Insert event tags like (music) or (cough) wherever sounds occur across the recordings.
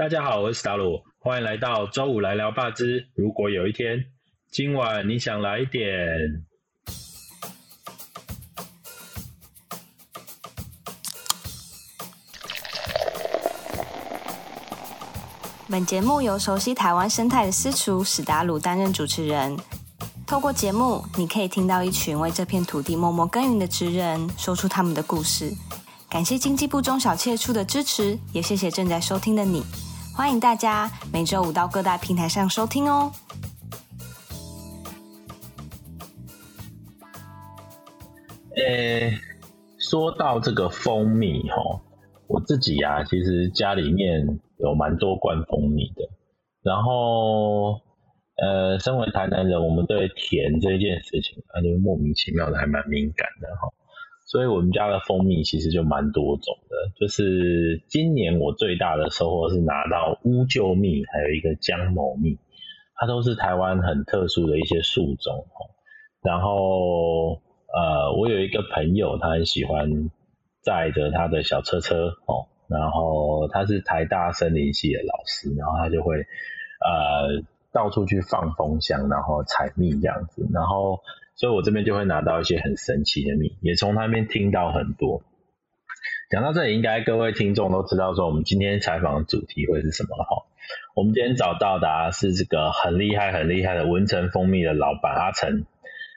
大家好，我是达鲁，欢迎来到周五来聊霸之。如果有一天，今晚你想来一点。本节目由熟悉台湾生态的私厨史达鲁担任主持人。透过节目，你可以听到一群为这片土地默默耕耘的职人，说出他们的故事。感谢经济部中小企业处的支持，也谢谢正在收听的你。欢迎大家每周五到各大平台上收听哦。呃，说到这个蜂蜜哈，我自己啊，其实家里面。有蛮多罐蜂蜜的，然后呃，身为台南人，我们对甜这件事情啊，就莫名其妙的还蛮敏感的哈，所以我们家的蜂蜜其实就蛮多种的，就是今年我最大的收获是拿到乌桕蜜，还有一个姜某蜜，它都是台湾很特殊的一些树种，然后呃，我有一个朋友，他很喜欢载着他的小车车哦。然后他是台大森林系的老师，然后他就会呃到处去放蜂箱，然后采蜜这样子。然后所以我这边就会拿到一些很神奇的蜜，也从那边听到很多。讲到这里，应该各位听众都知道说我们今天采访的主题会是什么了哈。我们今天找到的是这个很厉害很厉害的文成蜂蜜的老板阿成，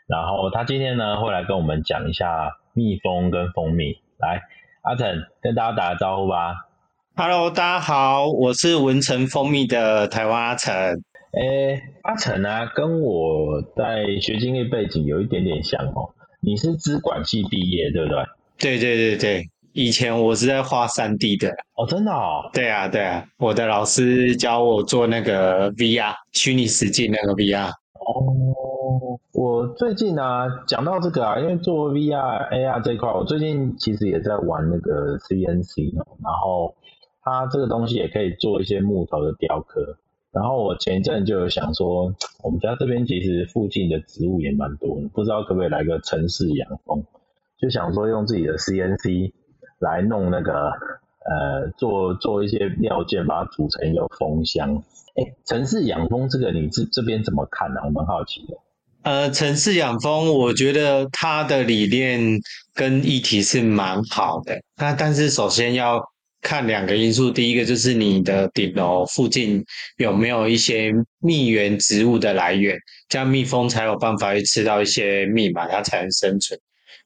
然后他今天呢会来跟我们讲一下蜜蜂跟蜂蜜，来。阿成跟大家打个招呼吧。Hello，大家好，我是文成蜂蜜的台湾阿成。诶，阿成啊，跟我在学经历背景有一点点像哦。你是资管系毕业，对不对？对对对对，以前我是在画三 D 的。哦，真的哦。对啊对啊，我的老师教我做那个 VR 虚拟实境那个 VR。哦，我最近呢讲到这个啊，因为做 VR、AR 这块，我最近其实也在玩那个 CNC 哦，然后它这个东西也可以做一些木头的雕刻。然后我前一阵就有想说，我们家这边其实附近的植物也蛮多的，不知道可不可以来个城市养蜂，就想说用自己的 CNC 来弄那个呃做做一些料件，把它组成一个蜂箱。哎，城市养蜂这个你这这边怎么看呢？我蛮好奇的。呃，城市养蜂，我觉得它的理念跟议题是蛮好的。那但是首先要看两个因素，第一个就是你的顶楼附近有没有一些蜜源植物的来源，这样蜜蜂才有办法去吃到一些蜜嘛，它才能生存。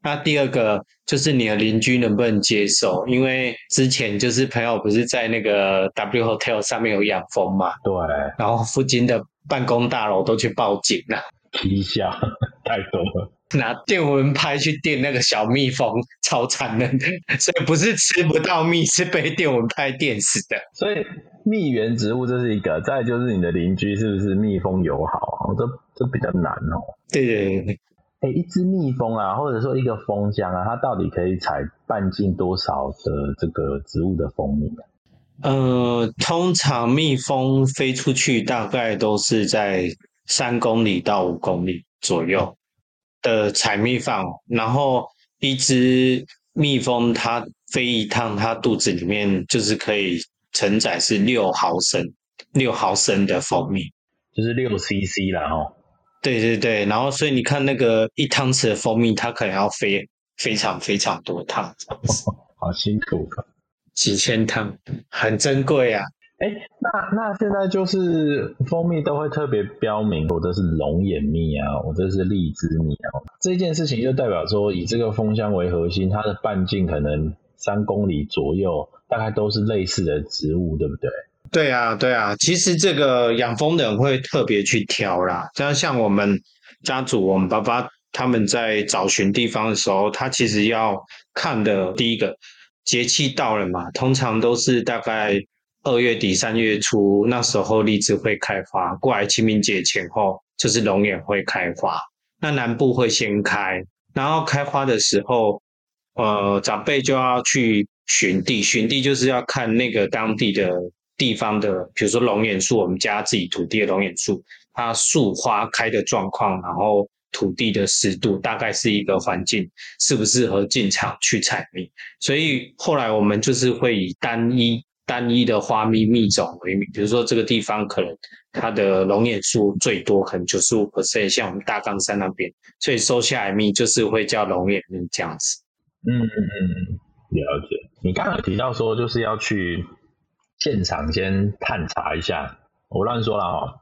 那第二个就是你的邻居能不能接受？因为之前就是朋友不是在那个 W Hotel 上面有养蜂嘛，对，然后附近的办公大楼都去报警了，(laughs) 皮下 (laughs) 太多了，拿电蚊拍去电那个小蜜蜂，超残忍的，(laughs) 所以不是吃不到蜜，是被电蚊拍电死的。所以蜜源植物这是一个，再就是你的邻居是不是蜜蜂友好？这这比较难哦。对对对。哎，一只蜜蜂啊，或者说一个蜂箱啊，它到底可以采半径多少的这个植物的蜂蜜啊？呃，通常蜜蜂飞出去大概都是在三公里到五公里左右的采蜜范围，然后一只蜜蜂它飞一趟，它肚子里面就是可以承载是六毫升，六毫升的蜂蜜，就是六 CC 了哦。对对对，然后所以你看那个一汤匙的蜂蜜，它可能要飞非常非常多趟，(laughs) 好辛苦，几千趟，很珍贵啊。哎，那那现在就是蜂蜜都会特别标明，或者是龙眼蜜啊，或者是荔枝蜜啊，这件事情就代表说，以这个蜂箱为核心，它的半径可能三公里左右，大概都是类似的植物，对不对？对啊，对啊，其实这个养蜂的人会特别去挑啦。这样像我们家族，我们爸爸他们在找寻地方的时候，他其实要看的第一个节气到了嘛，通常都是大概二月底三月初，那时候荔枝会开花，过来清明节前后就是龙眼会开花。那南部会先开，然后开花的时候，呃，长辈就要去寻地，寻地就是要看那个当地的。地方的，比如说龙眼树，我们家自己土地的龙眼树，它树花开的状况，然后土地的湿度，大概是一个环境适不适合进场去采蜜。所以后来我们就是会以单一单一的花蜜蜜种为名，比如说这个地方可能它的龙眼树最多，可能九十五 percent，像我们大冈山那边，所以收下来蜜就是会叫龙眼蜜这样子。嗯嗯嗯，了解。你刚刚提到说就是要去现场先探查一下，我乱说了哦。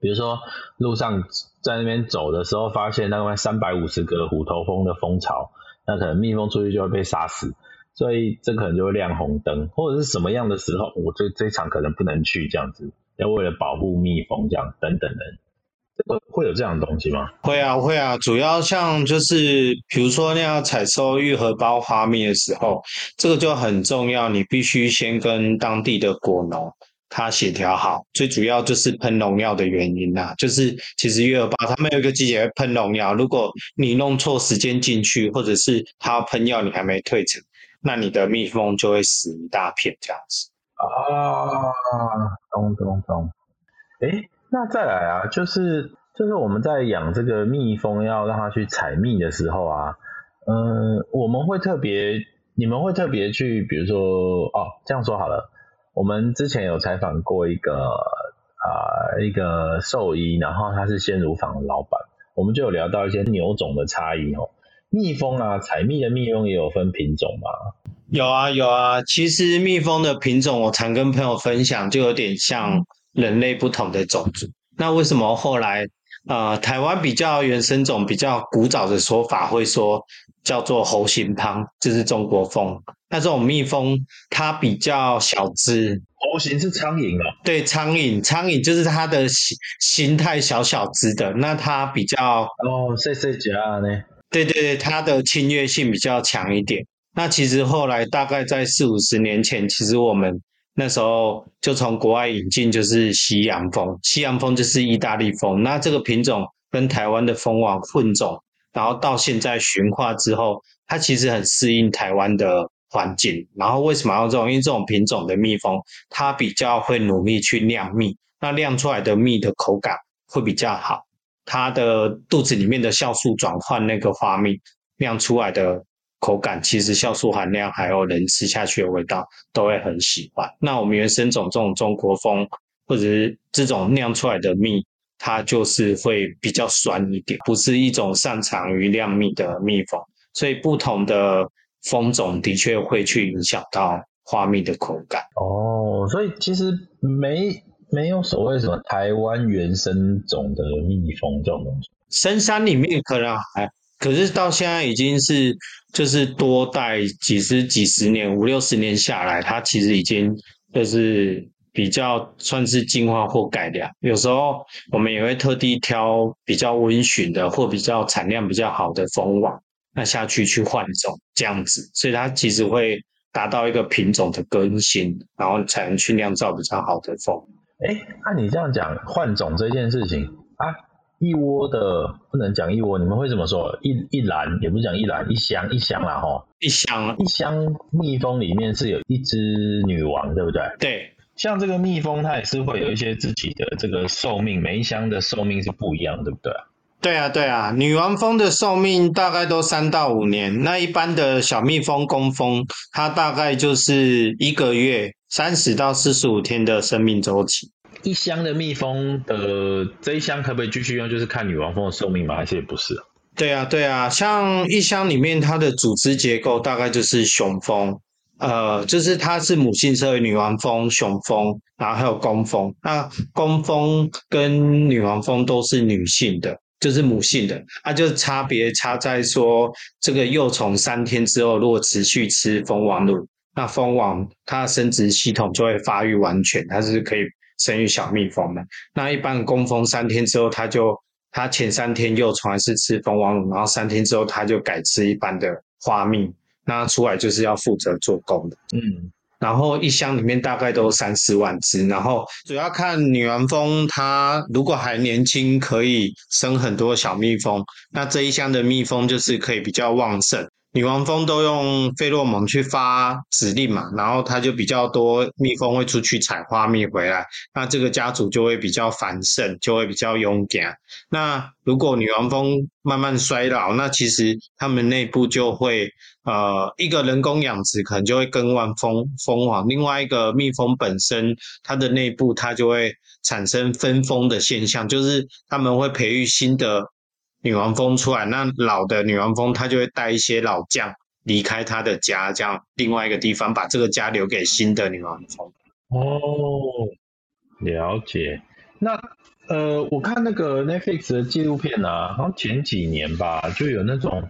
比如说路上在那边走的时候，发现大概三百五十个虎头蜂的蜂巢，那可能蜜蜂出去就会被杀死，所以这可能就会亮红灯，或者是什么样的时候，我这这场可能不能去这样子，要为了保护蜜蜂这样等等的，会会有这样的东西吗？会啊会啊，主要像就是比如说那样采收玉荷包花蜜的时候，这个就很重要，你必须先跟当地的果农。它协调好，最主要就是喷农药的原因呐，就是其实月儿包他们有一个季节会喷农药，如果你弄错时间进去，或者是它喷药你还没退成，那你的蜜蜂就会死一大片这样子。啊，咚咚咚，哎，那再来啊，就是就是我们在养这个蜜蜂，要让它去采蜜的时候啊，嗯，我们会特别，你们会特别去，比如说，哦，这样说好了。我们之前有采访过一个啊一个兽医，然后他是鲜乳坊的老板，我们就有聊到一些牛种的差异哦。蜜蜂啊，采蜜的蜜蜂也有分品种吗？有啊有啊，其实蜜蜂的品种，我常跟朋友分享，就有点像人类不同的种族。那为什么后来啊台湾比较原生种比较古早的说法会说叫做猴形胖，就是中国蜂。那这种蜜蜂它比较小只，猴形是苍蝇啊。对，苍蝇，苍蝇就是它的形形态小小只的，那它比较哦，细细只呢。对对对，它的侵略性比较强一点。那其实后来大概在四五十年前，其实我们那时候就从国外引进，就是西洋蜂。西洋蜂就是意大利蜂，那这个品种跟台湾的蜂王混种，然后到现在驯化之后，它其实很适应台湾的。环境，然后为什么要这种？因为这种品种的蜜蜂，它比较会努力去酿蜜，那酿出来的蜜的口感会比较好，它的肚子里面的酵素转换那个花蜜酿出来的口感，其实酵素含量还有人吃下去的味道都会很喜欢。那我们原生种这种中国蜂，或者是这种酿出来的蜜，它就是会比较酸一点，不是一种擅长于酿蜜的蜜蜂，所以不同的。蜂种的确会去影响到花蜜的口感哦，所以其实没没有所谓什么台湾原生种的蜜蜂这种东西，深山里面可能还，可是到现在已经是就是多代几十几十年五六十年下来，它其实已经就是比较算是进化或改良。有时候我们也会特地挑比较温驯的或比较产量比较好的蜂王。那下去去换种这样子，所以它其实会达到一个品种的更新，然后才能去酿造比较好的蜂。哎，按你这样讲换种这件事情啊，一窝的不能讲一窝，你们会怎么说？一一篮也不是讲一篮，一箱一箱啦吼，一箱一箱蜜蜂里面是有一只女王，对不对？对，像这个蜜蜂它也是会有一些自己的这个寿命，每一箱的寿命是不一样，对不对？对啊，对啊，女王蜂的寿命大概都三到五年，那一般的小蜜蜂、工蜂，它大概就是一个月三十到四十五天的生命周期。一箱的蜜蜂的这一箱可不可以继续用？就是看女王蜂的寿命吗？还是也不是？对啊，对啊，像一箱里面它的组织结构大概就是雄蜂，呃，就是它是母性社会女王蜂、雄蜂，然后还有工蜂。那工蜂跟女王蜂都是女性的。就是母性的，它就差别差在说，这个幼虫三天之后，如果持续吃蜂王乳，那蜂王它的生殖系统就会发育完全，它是可以生育小蜜蜂的。那一般工蜂三天之后，它就它前三天幼虫还是吃蜂王乳，然后三天之后它就改吃一般的花蜜，那出来就是要负责做工的。嗯。然后一箱里面大概都三四万只，然后主要看女王蜂，它如果还年轻，可以生很多小蜜蜂，那这一箱的蜜蜂就是可以比较旺盛，女王蜂都用费洛蒙去发指令嘛，然后它就比较多蜜蜂会出去采花蜜回来，那这个家族就会比较繁盛，就会比较勇敢。那如果女王蜂慢慢衰老，那其实它们内部就会呃一个人工养殖可能就会更换蜂蜂王，另外一个蜜蜂本身它的内部它就会产生分蜂的现象，就是他们会培育新的。女王蜂出来，那老的女王蜂它就会带一些老将离开它的家，这样另外一个地方把这个家留给新的女王蜂。哦，了解。那呃，我看那个 Netflix 的纪录片啊，好像前几年吧，就有那种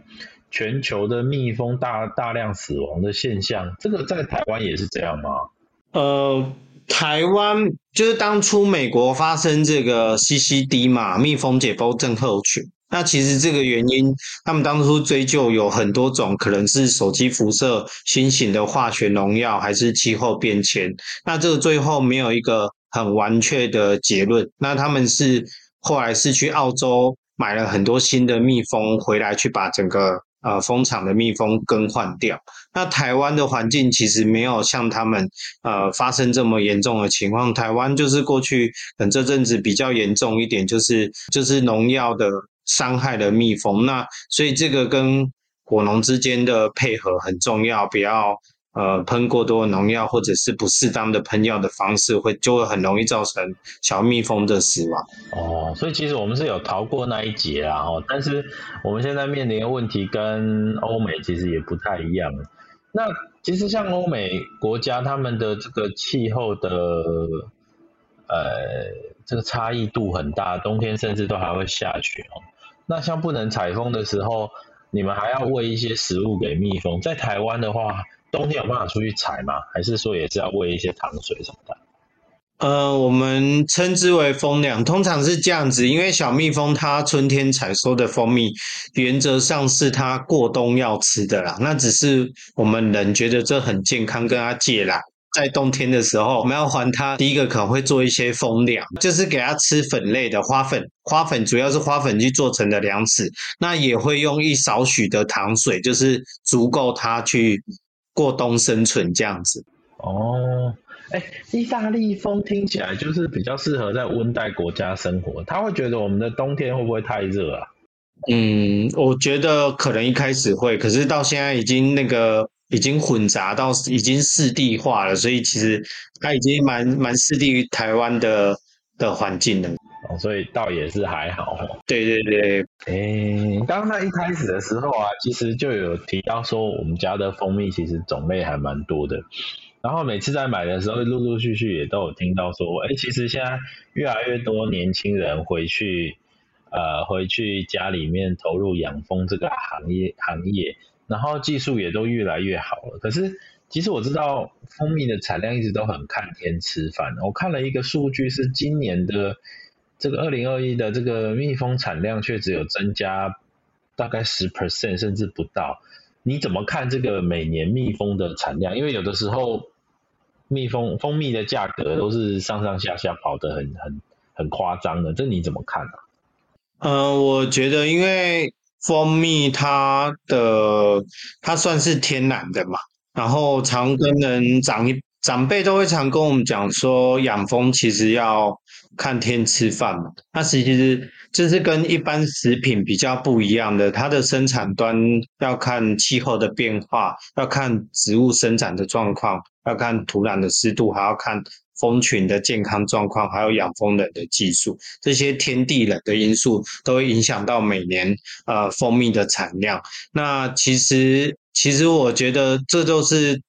全球的蜜蜂大大量死亡的现象。这个在台湾也是这样吗？呃，台湾就是当初美国发生这个 CCD 嘛，蜜蜂解剖症候群。那其实这个原因，他们当初追究有很多种，可能是手机辐射、新型的化学农药，还是气候变迁。那这个最后没有一个很完确的结论。那他们是后来是去澳洲买了很多新的蜜蜂回来，去把整个呃蜂场的蜜蜂更换掉。那台湾的环境其实没有像他们呃发生这么严重的情况。台湾就是过去等这阵子比较严重一点，就是就是农药的。伤害了蜜蜂，那所以这个跟果农之间的配合很重要，不要呃喷过多农药，或者是不适当的喷药的方式，会就会很容易造成小蜜蜂的死亡。哦，所以其实我们是有逃过那一劫啊，哦，但是我们现在面临的问题跟欧美其实也不太一样。那其实像欧美国家，他们的这个气候的呃这个差异度很大，冬天甚至都还会下雪哦。那像不能采风的时候，你们还要喂一些食物给蜜蜂。在台湾的话，冬天有办法出去采吗？还是说也是要喂一些糖水什么的？呃，我们称之为蜂粮，通常是这样子，因为小蜜蜂它春天采收的蜂蜜，原则上是它过冬要吃的啦。那只是我们人觉得这很健康，跟它借啦。在冬天的时候，我们要还它。第一个可能会做一些蜂粮，就是给它吃粉类的花粉。花粉主要是花粉去做成的粮食，那也会用一少许的糖水，就是足够它去过冬生存这样子。哦，哎，意大利蜂听起来就是比较适合在温带国家生活。他会觉得我们的冬天会不会太热啊？嗯，我觉得可能一开始会，可是到现在已经那个。已经混杂到已经四地化了，所以其实它已经蛮蛮适地于台湾的的环境了。哦，所以倒也是还好。对对对，诶，刚刚在一开始的时候啊，其实就有提到说我们家的蜂蜜其实种类还蛮多的。然后每次在买的时候，陆陆续续也都有听到说，哎，其实现在越来越多年轻人回去，呃，回去家里面投入养蜂这个行业行业。然后技术也都越来越好了，可是其实我知道蜂蜜的产量一直都很看天吃饭。我看了一个数据，是今年的这个二零二一的这个蜜蜂产量却只有增加大概十 percent，甚至不到。你怎么看这个每年蜜蜂的产量？因为有的时候蜜蜂蜂蜜的价格都是上上下下跑得很很很夸张的，这你怎么看啊？呃，我觉得因为。蜂蜜它的它算是天然的嘛，然后常跟人长一长辈都会常跟我们讲说，养蜂其实要看天吃饭嘛。那其实这是跟一般食品比较不一样的，它的生产端要看气候的变化，要看植物生长的状况，要看土壤的湿度，还要看。蜂群的健康状况，还有养蜂人的技术，这些天地人的因素都会影响到每年呃蜂蜜的产量。那其实，其实我觉得这都是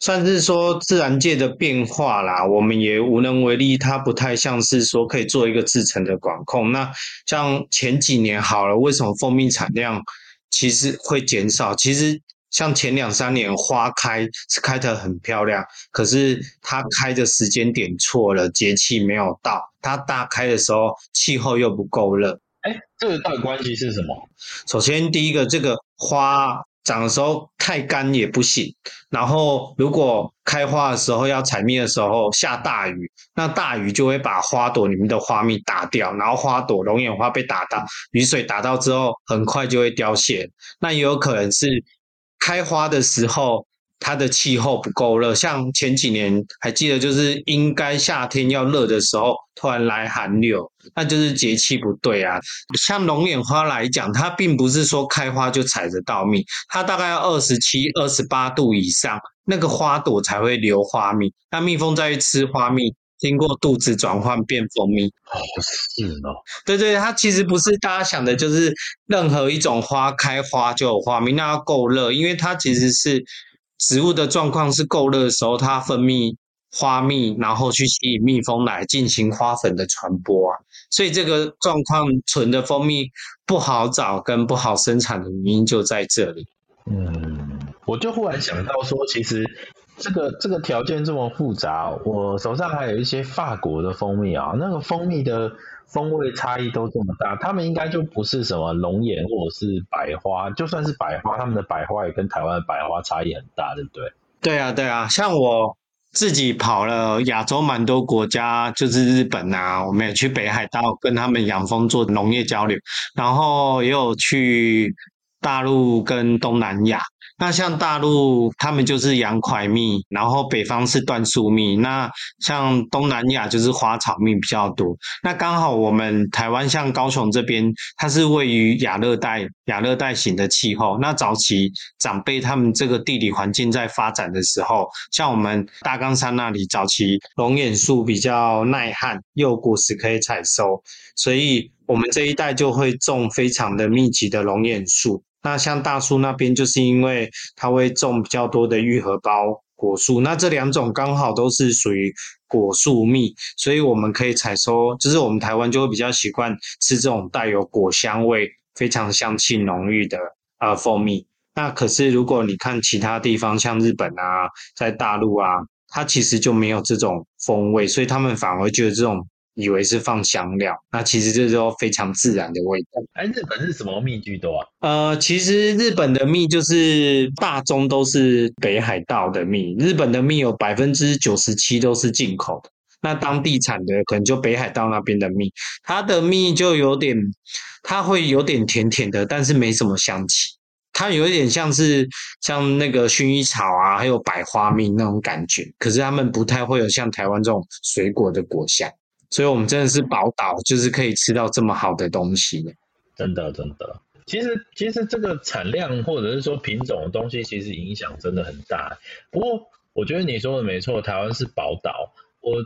算是说自然界的变化啦，我们也无能为力。它不太像是说可以做一个自成的管控。那像前几年好了，为什么蜂蜜产量其实会减少？其实。像前两三年花开是开得很漂亮，可是它开的时间点错了，节气没有到。它大开的时候气候又不够热。哎，这个到底关系是什么？首先第一个，这个花长的时候太干也不行。然后如果开花的时候要采蜜的时候下大雨，那大雨就会把花朵里面的花蜜打掉，然后花朵龙眼花被打到，雨水打到之后很快就会凋谢。那也有可能是。开花的时候。它的气候不够热，像前几年还记得，就是应该夏天要热的时候，突然来寒流，那就是节气不对啊。像龙眼花来讲，它并不是说开花就采得到蜜，它大概要二十七、二十八度以上，那个花朵才会留花蜜。那蜜蜂再去吃花蜜，经过肚子转换变蜂蜜。哦，是哦，对对，它其实不是大家想的，就是任何一种花开花就有花蜜，那要够热，因为它其实是。植物的状况是够热的时候，它分泌花蜜，然后去吸引蜜蜂来进行花粉的传播啊。所以这个状况存的蜂蜜不好找跟不好生产的原因就在这里。嗯，我就忽然想到说，其实这个这个条件这么复杂，我手上还有一些法国的蜂蜜啊，那个蜂蜜的。风味差异都这么大，他们应该就不是什么龙眼或者是百花，就算是百花，他们的百花也跟台湾的百花差异很大，对不对？对啊，对啊，像我自己跑了亚洲蛮多国家，就是日本啊，我们也去北海道跟他们养蜂做农业交流，然后也有去大陆跟东南亚。那像大陆，他们就是洋槐蜜，然后北方是椴树蜜。那像东南亚就是花草蜜比较多。那刚好我们台湾像高雄这边，它是位于亚热带、亚热带型的气候。那早期长辈他们这个地理环境在发展的时候，像我们大冈山那里早期龙眼树比较耐旱，又果实可以采收，所以我们这一代就会种非常的密集的龙眼树。那像大树那边，就是因为它会种比较多的玉荷包果树，那这两种刚好都是属于果树蜜，所以我们可以采收，就是我们台湾就会比较习惯吃这种带有果香味、非常香气浓郁的呃蜂蜜。那可是如果你看其他地方，像日本啊，在大陆啊，它其实就没有这种风味，所以他们反而觉得这种。以为是放香料，那其实这都非常自然的味道。哎，日本是什么蜜居多啊？呃，其实日本的蜜就是大宗都是北海道的蜜，日本的蜜有百分之九十七都是进口的。那当地产的可能就北海道那边的蜜，它的蜜就有点，它会有点甜甜的，但是没什么香气，它有一点像是像那个薰衣草啊，还有百花蜜那种感觉。可是他们不太会有像台湾这种水果的果香。所以，我们真的是宝岛，就是可以吃到这么好的东西。真的，真的。其实，其实这个产量或者是说品种的东西，其实影响真的很大。不过，我觉得你说的没错，台湾是宝岛。我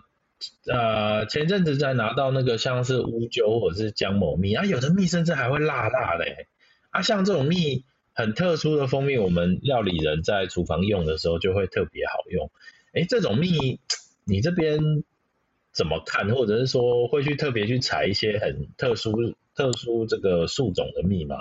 呃前阵子在拿到那个像是乌桕或者是姜母蜜啊，有的蜜甚至还会辣辣的。啊，像这种蜜很特殊的蜂蜜，我们料理人在厨房用的时候就会特别好用。哎，这种蜜，你这边？怎么看，或者是说会去特别去采一些很特殊、特殊这个树种的蜜吗？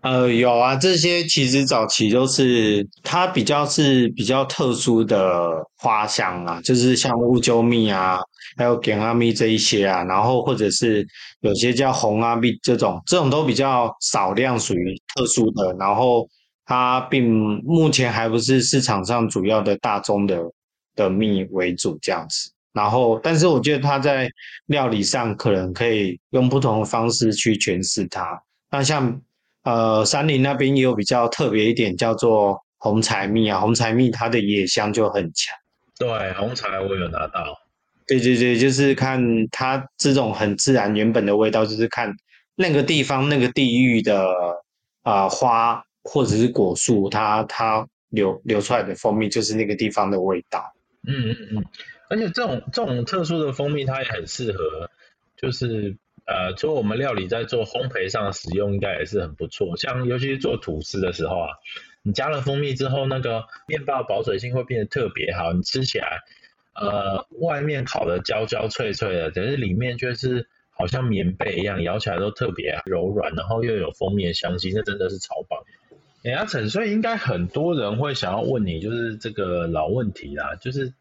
呃，有啊，这些其实早期都是它比较是比较特殊的花香啊，就是像乌桕蜜啊，还有点阿蜜这一些啊，然后或者是有些叫红阿蜜这种，这种都比较少量，属于特殊的，然后它并目前还不是市场上主要的大宗的的蜜为主这样子。然后，但是我觉得它在料理上可能可以用不同的方式去诠释它。那像呃，山林那边也有比较特别一点，叫做红柴蜜啊。红柴蜜它的野香就很强。对，红柴我有拿到。对对对，就是看它这种很自然原本的味道，就是看那个地方那个地域的啊花或者是果树，它它流流出来的蜂蜜就是那个地方的味道。嗯嗯嗯。而且这种这种特殊的蜂蜜，它也很适合，就是呃，除了我们料理在做烘焙上使用，应该也是很不错。像尤其是做吐司的时候啊，你加了蜂蜜之后，那个面包保水性会变得特别好，你吃起来，呃，外面烤的焦焦脆脆的，可是里面却是好像棉被一样，咬起来都特别柔软，然后又有蜂蜜的香气，那真的是超棒。哎，阿成，所以应该很多人会想要问你，就是这个老问题啦，就是。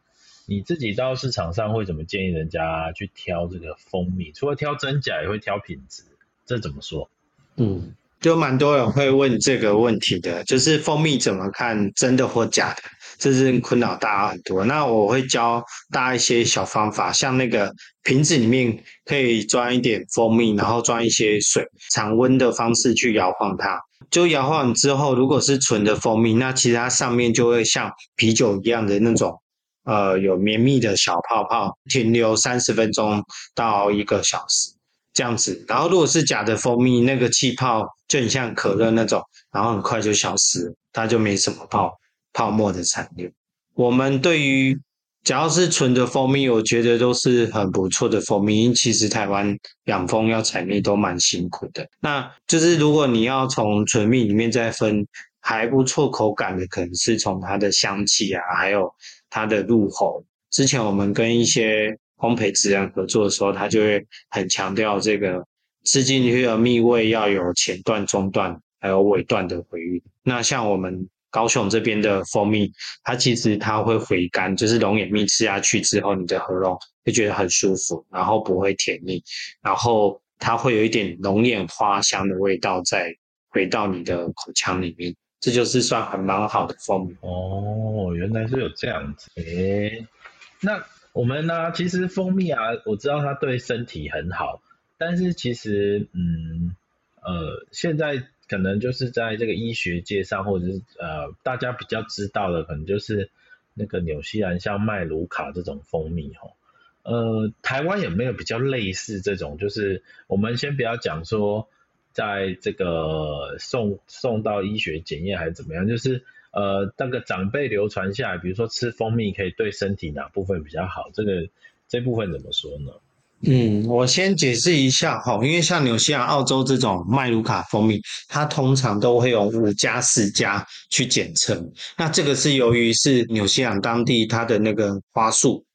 你自己到市场上会怎么建议人家去挑这个蜂蜜？除了挑真假，也会挑品质，这怎么说？嗯，就蛮多人会问这个问题的，就是蜂蜜怎么看真的或假的，这是困扰大家很多。那我会教大家一些小方法，像那个瓶子里面可以装一点蜂蜜，然后装一些水，常温的方式去摇晃它。就摇晃之后，如果是纯的蜂蜜，那其实它上面就会像啤酒一样的那种，呃，有绵密的小泡泡，停留三十分钟到一个小时这样子。然后如果是假的蜂蜜，那个气泡就很像可乐那种，然后很快就消失，它就没什么泡泡沫的残留。我们对于只要是纯的蜂蜜，我觉得都是很不错的蜂蜜。因为其实台湾养蜂要采蜜都蛮辛苦的。那就是如果你要从纯蜜里面再分还不错口感的，可能是从它的香气啊，还有它的入喉。之前我们跟一些烘焙职人合作的时候，他就会很强调这个吃进去的蜜味要有前段、中段还有尾段的回韵。那像我们。高雄这边的蜂蜜，它其实它会回甘，就是龙眼蜜吃下去之后，你的喉咙会觉得很舒服，然后不会甜腻，然后它会有一点龙眼花香的味道再回到你的口腔里面，这就是算很蛮好的蜂蜜。哦，原来是有这样子。诶，那我们呢？其实蜂蜜啊，我知道它对身体很好，但是其实，嗯，呃，现在。可能就是在这个医学界上，或者是呃大家比较知道的，可能就是那个纽西兰像麦卢卡这种蜂蜜哈。呃，台湾有没有比较类似这种？就是我们先不要讲说，在这个送送到医学检验还是怎么样，就是呃那个长辈流传下来，比如说吃蜂蜜可以对身体哪部分比较好？这个这部分怎么说呢？嗯，我先解释一下哈，因为像纽西兰、澳洲这种麦卢卡蜂蜜，它通常都会用五加四加去检测。那这个是由于是纽西兰当地它的那个花束，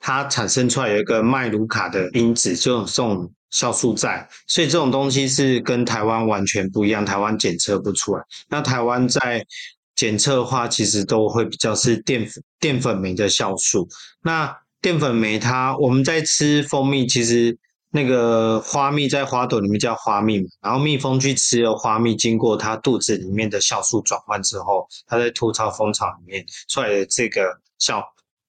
它产生出来有一个麦卢卡的因子，就这种酵素在，所以这种东西是跟台湾完全不一样，台湾检测不出来。那台湾在检测的话，其实都会比较是淀淀粉酶的酵素。那淀粉酶，它我们在吃蜂蜜，其实那个花蜜在花朵里面叫花蜜嘛，然后蜜蜂去吃了花蜜，经过它肚子里面的酵素转换之后，它在吐槽蜂巢里面出来的这个酵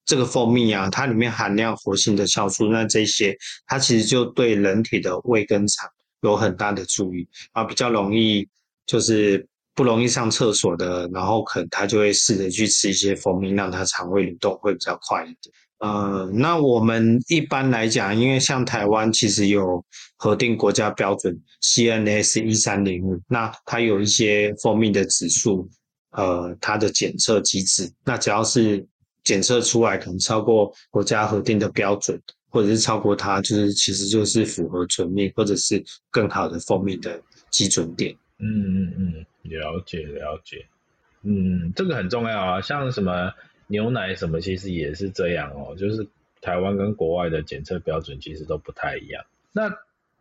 这个蜂蜜啊，它里面含量活性的酵素，那这些它其实就对人体的胃跟肠有很大的注意啊，比较容易就是不容易上厕所的，然后可能他就会试着去吃一些蜂蜜，让他肠胃蠕动会比较快一点。呃，那我们一般来讲，因为像台湾其实有核定国家标准 CNS 一三零五，那它有一些蜂蜜的指数，呃，它的检测机制，那只要是检测出来可能超过国家核定的标准，或者是超过它，就是其实就是符合纯蜜或者是更好的蜂蜜的基准点。嗯嗯嗯，了解了解，嗯，这个很重要啊，像什么。牛奶什么其实也是这样哦，就是台湾跟国外的检测标准其实都不太一样。那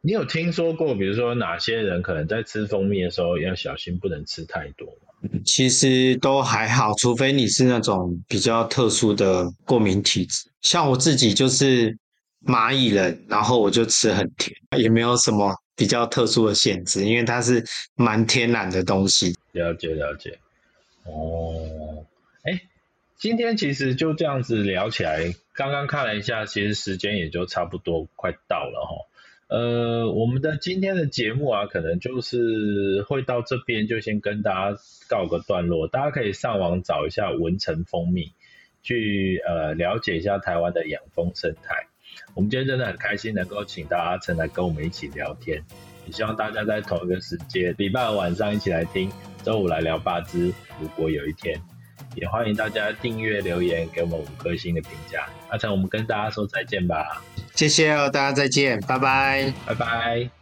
你有听说过，比如说哪些人可能在吃蜂蜜的时候要小心，不能吃太多吗？其实都还好，除非你是那种比较特殊的过敏体质，像我自己就是蚂蚁人，然后我就吃很甜，也没有什么比较特殊的限制，因为它是蛮天然的东西。了解了解，哦。今天其实就这样子聊起来，刚刚看了一下，其实时间也就差不多快到了哈。呃，我们的今天的节目啊，可能就是会到这边就先跟大家告个段落。大家可以上网找一下文成蜂蜜，去呃了解一下台湾的养蜂生态。我们今天真的很开心能够请到阿成来跟我们一起聊天，也希望大家在同一个时间，礼拜五晚上一起来听，周五来聊八支。如果有一天。也欢迎大家订阅、留言，给我们五颗星的评价。阿成，我们跟大家说再见吧。谢谢哦，大家再见，拜拜，拜拜。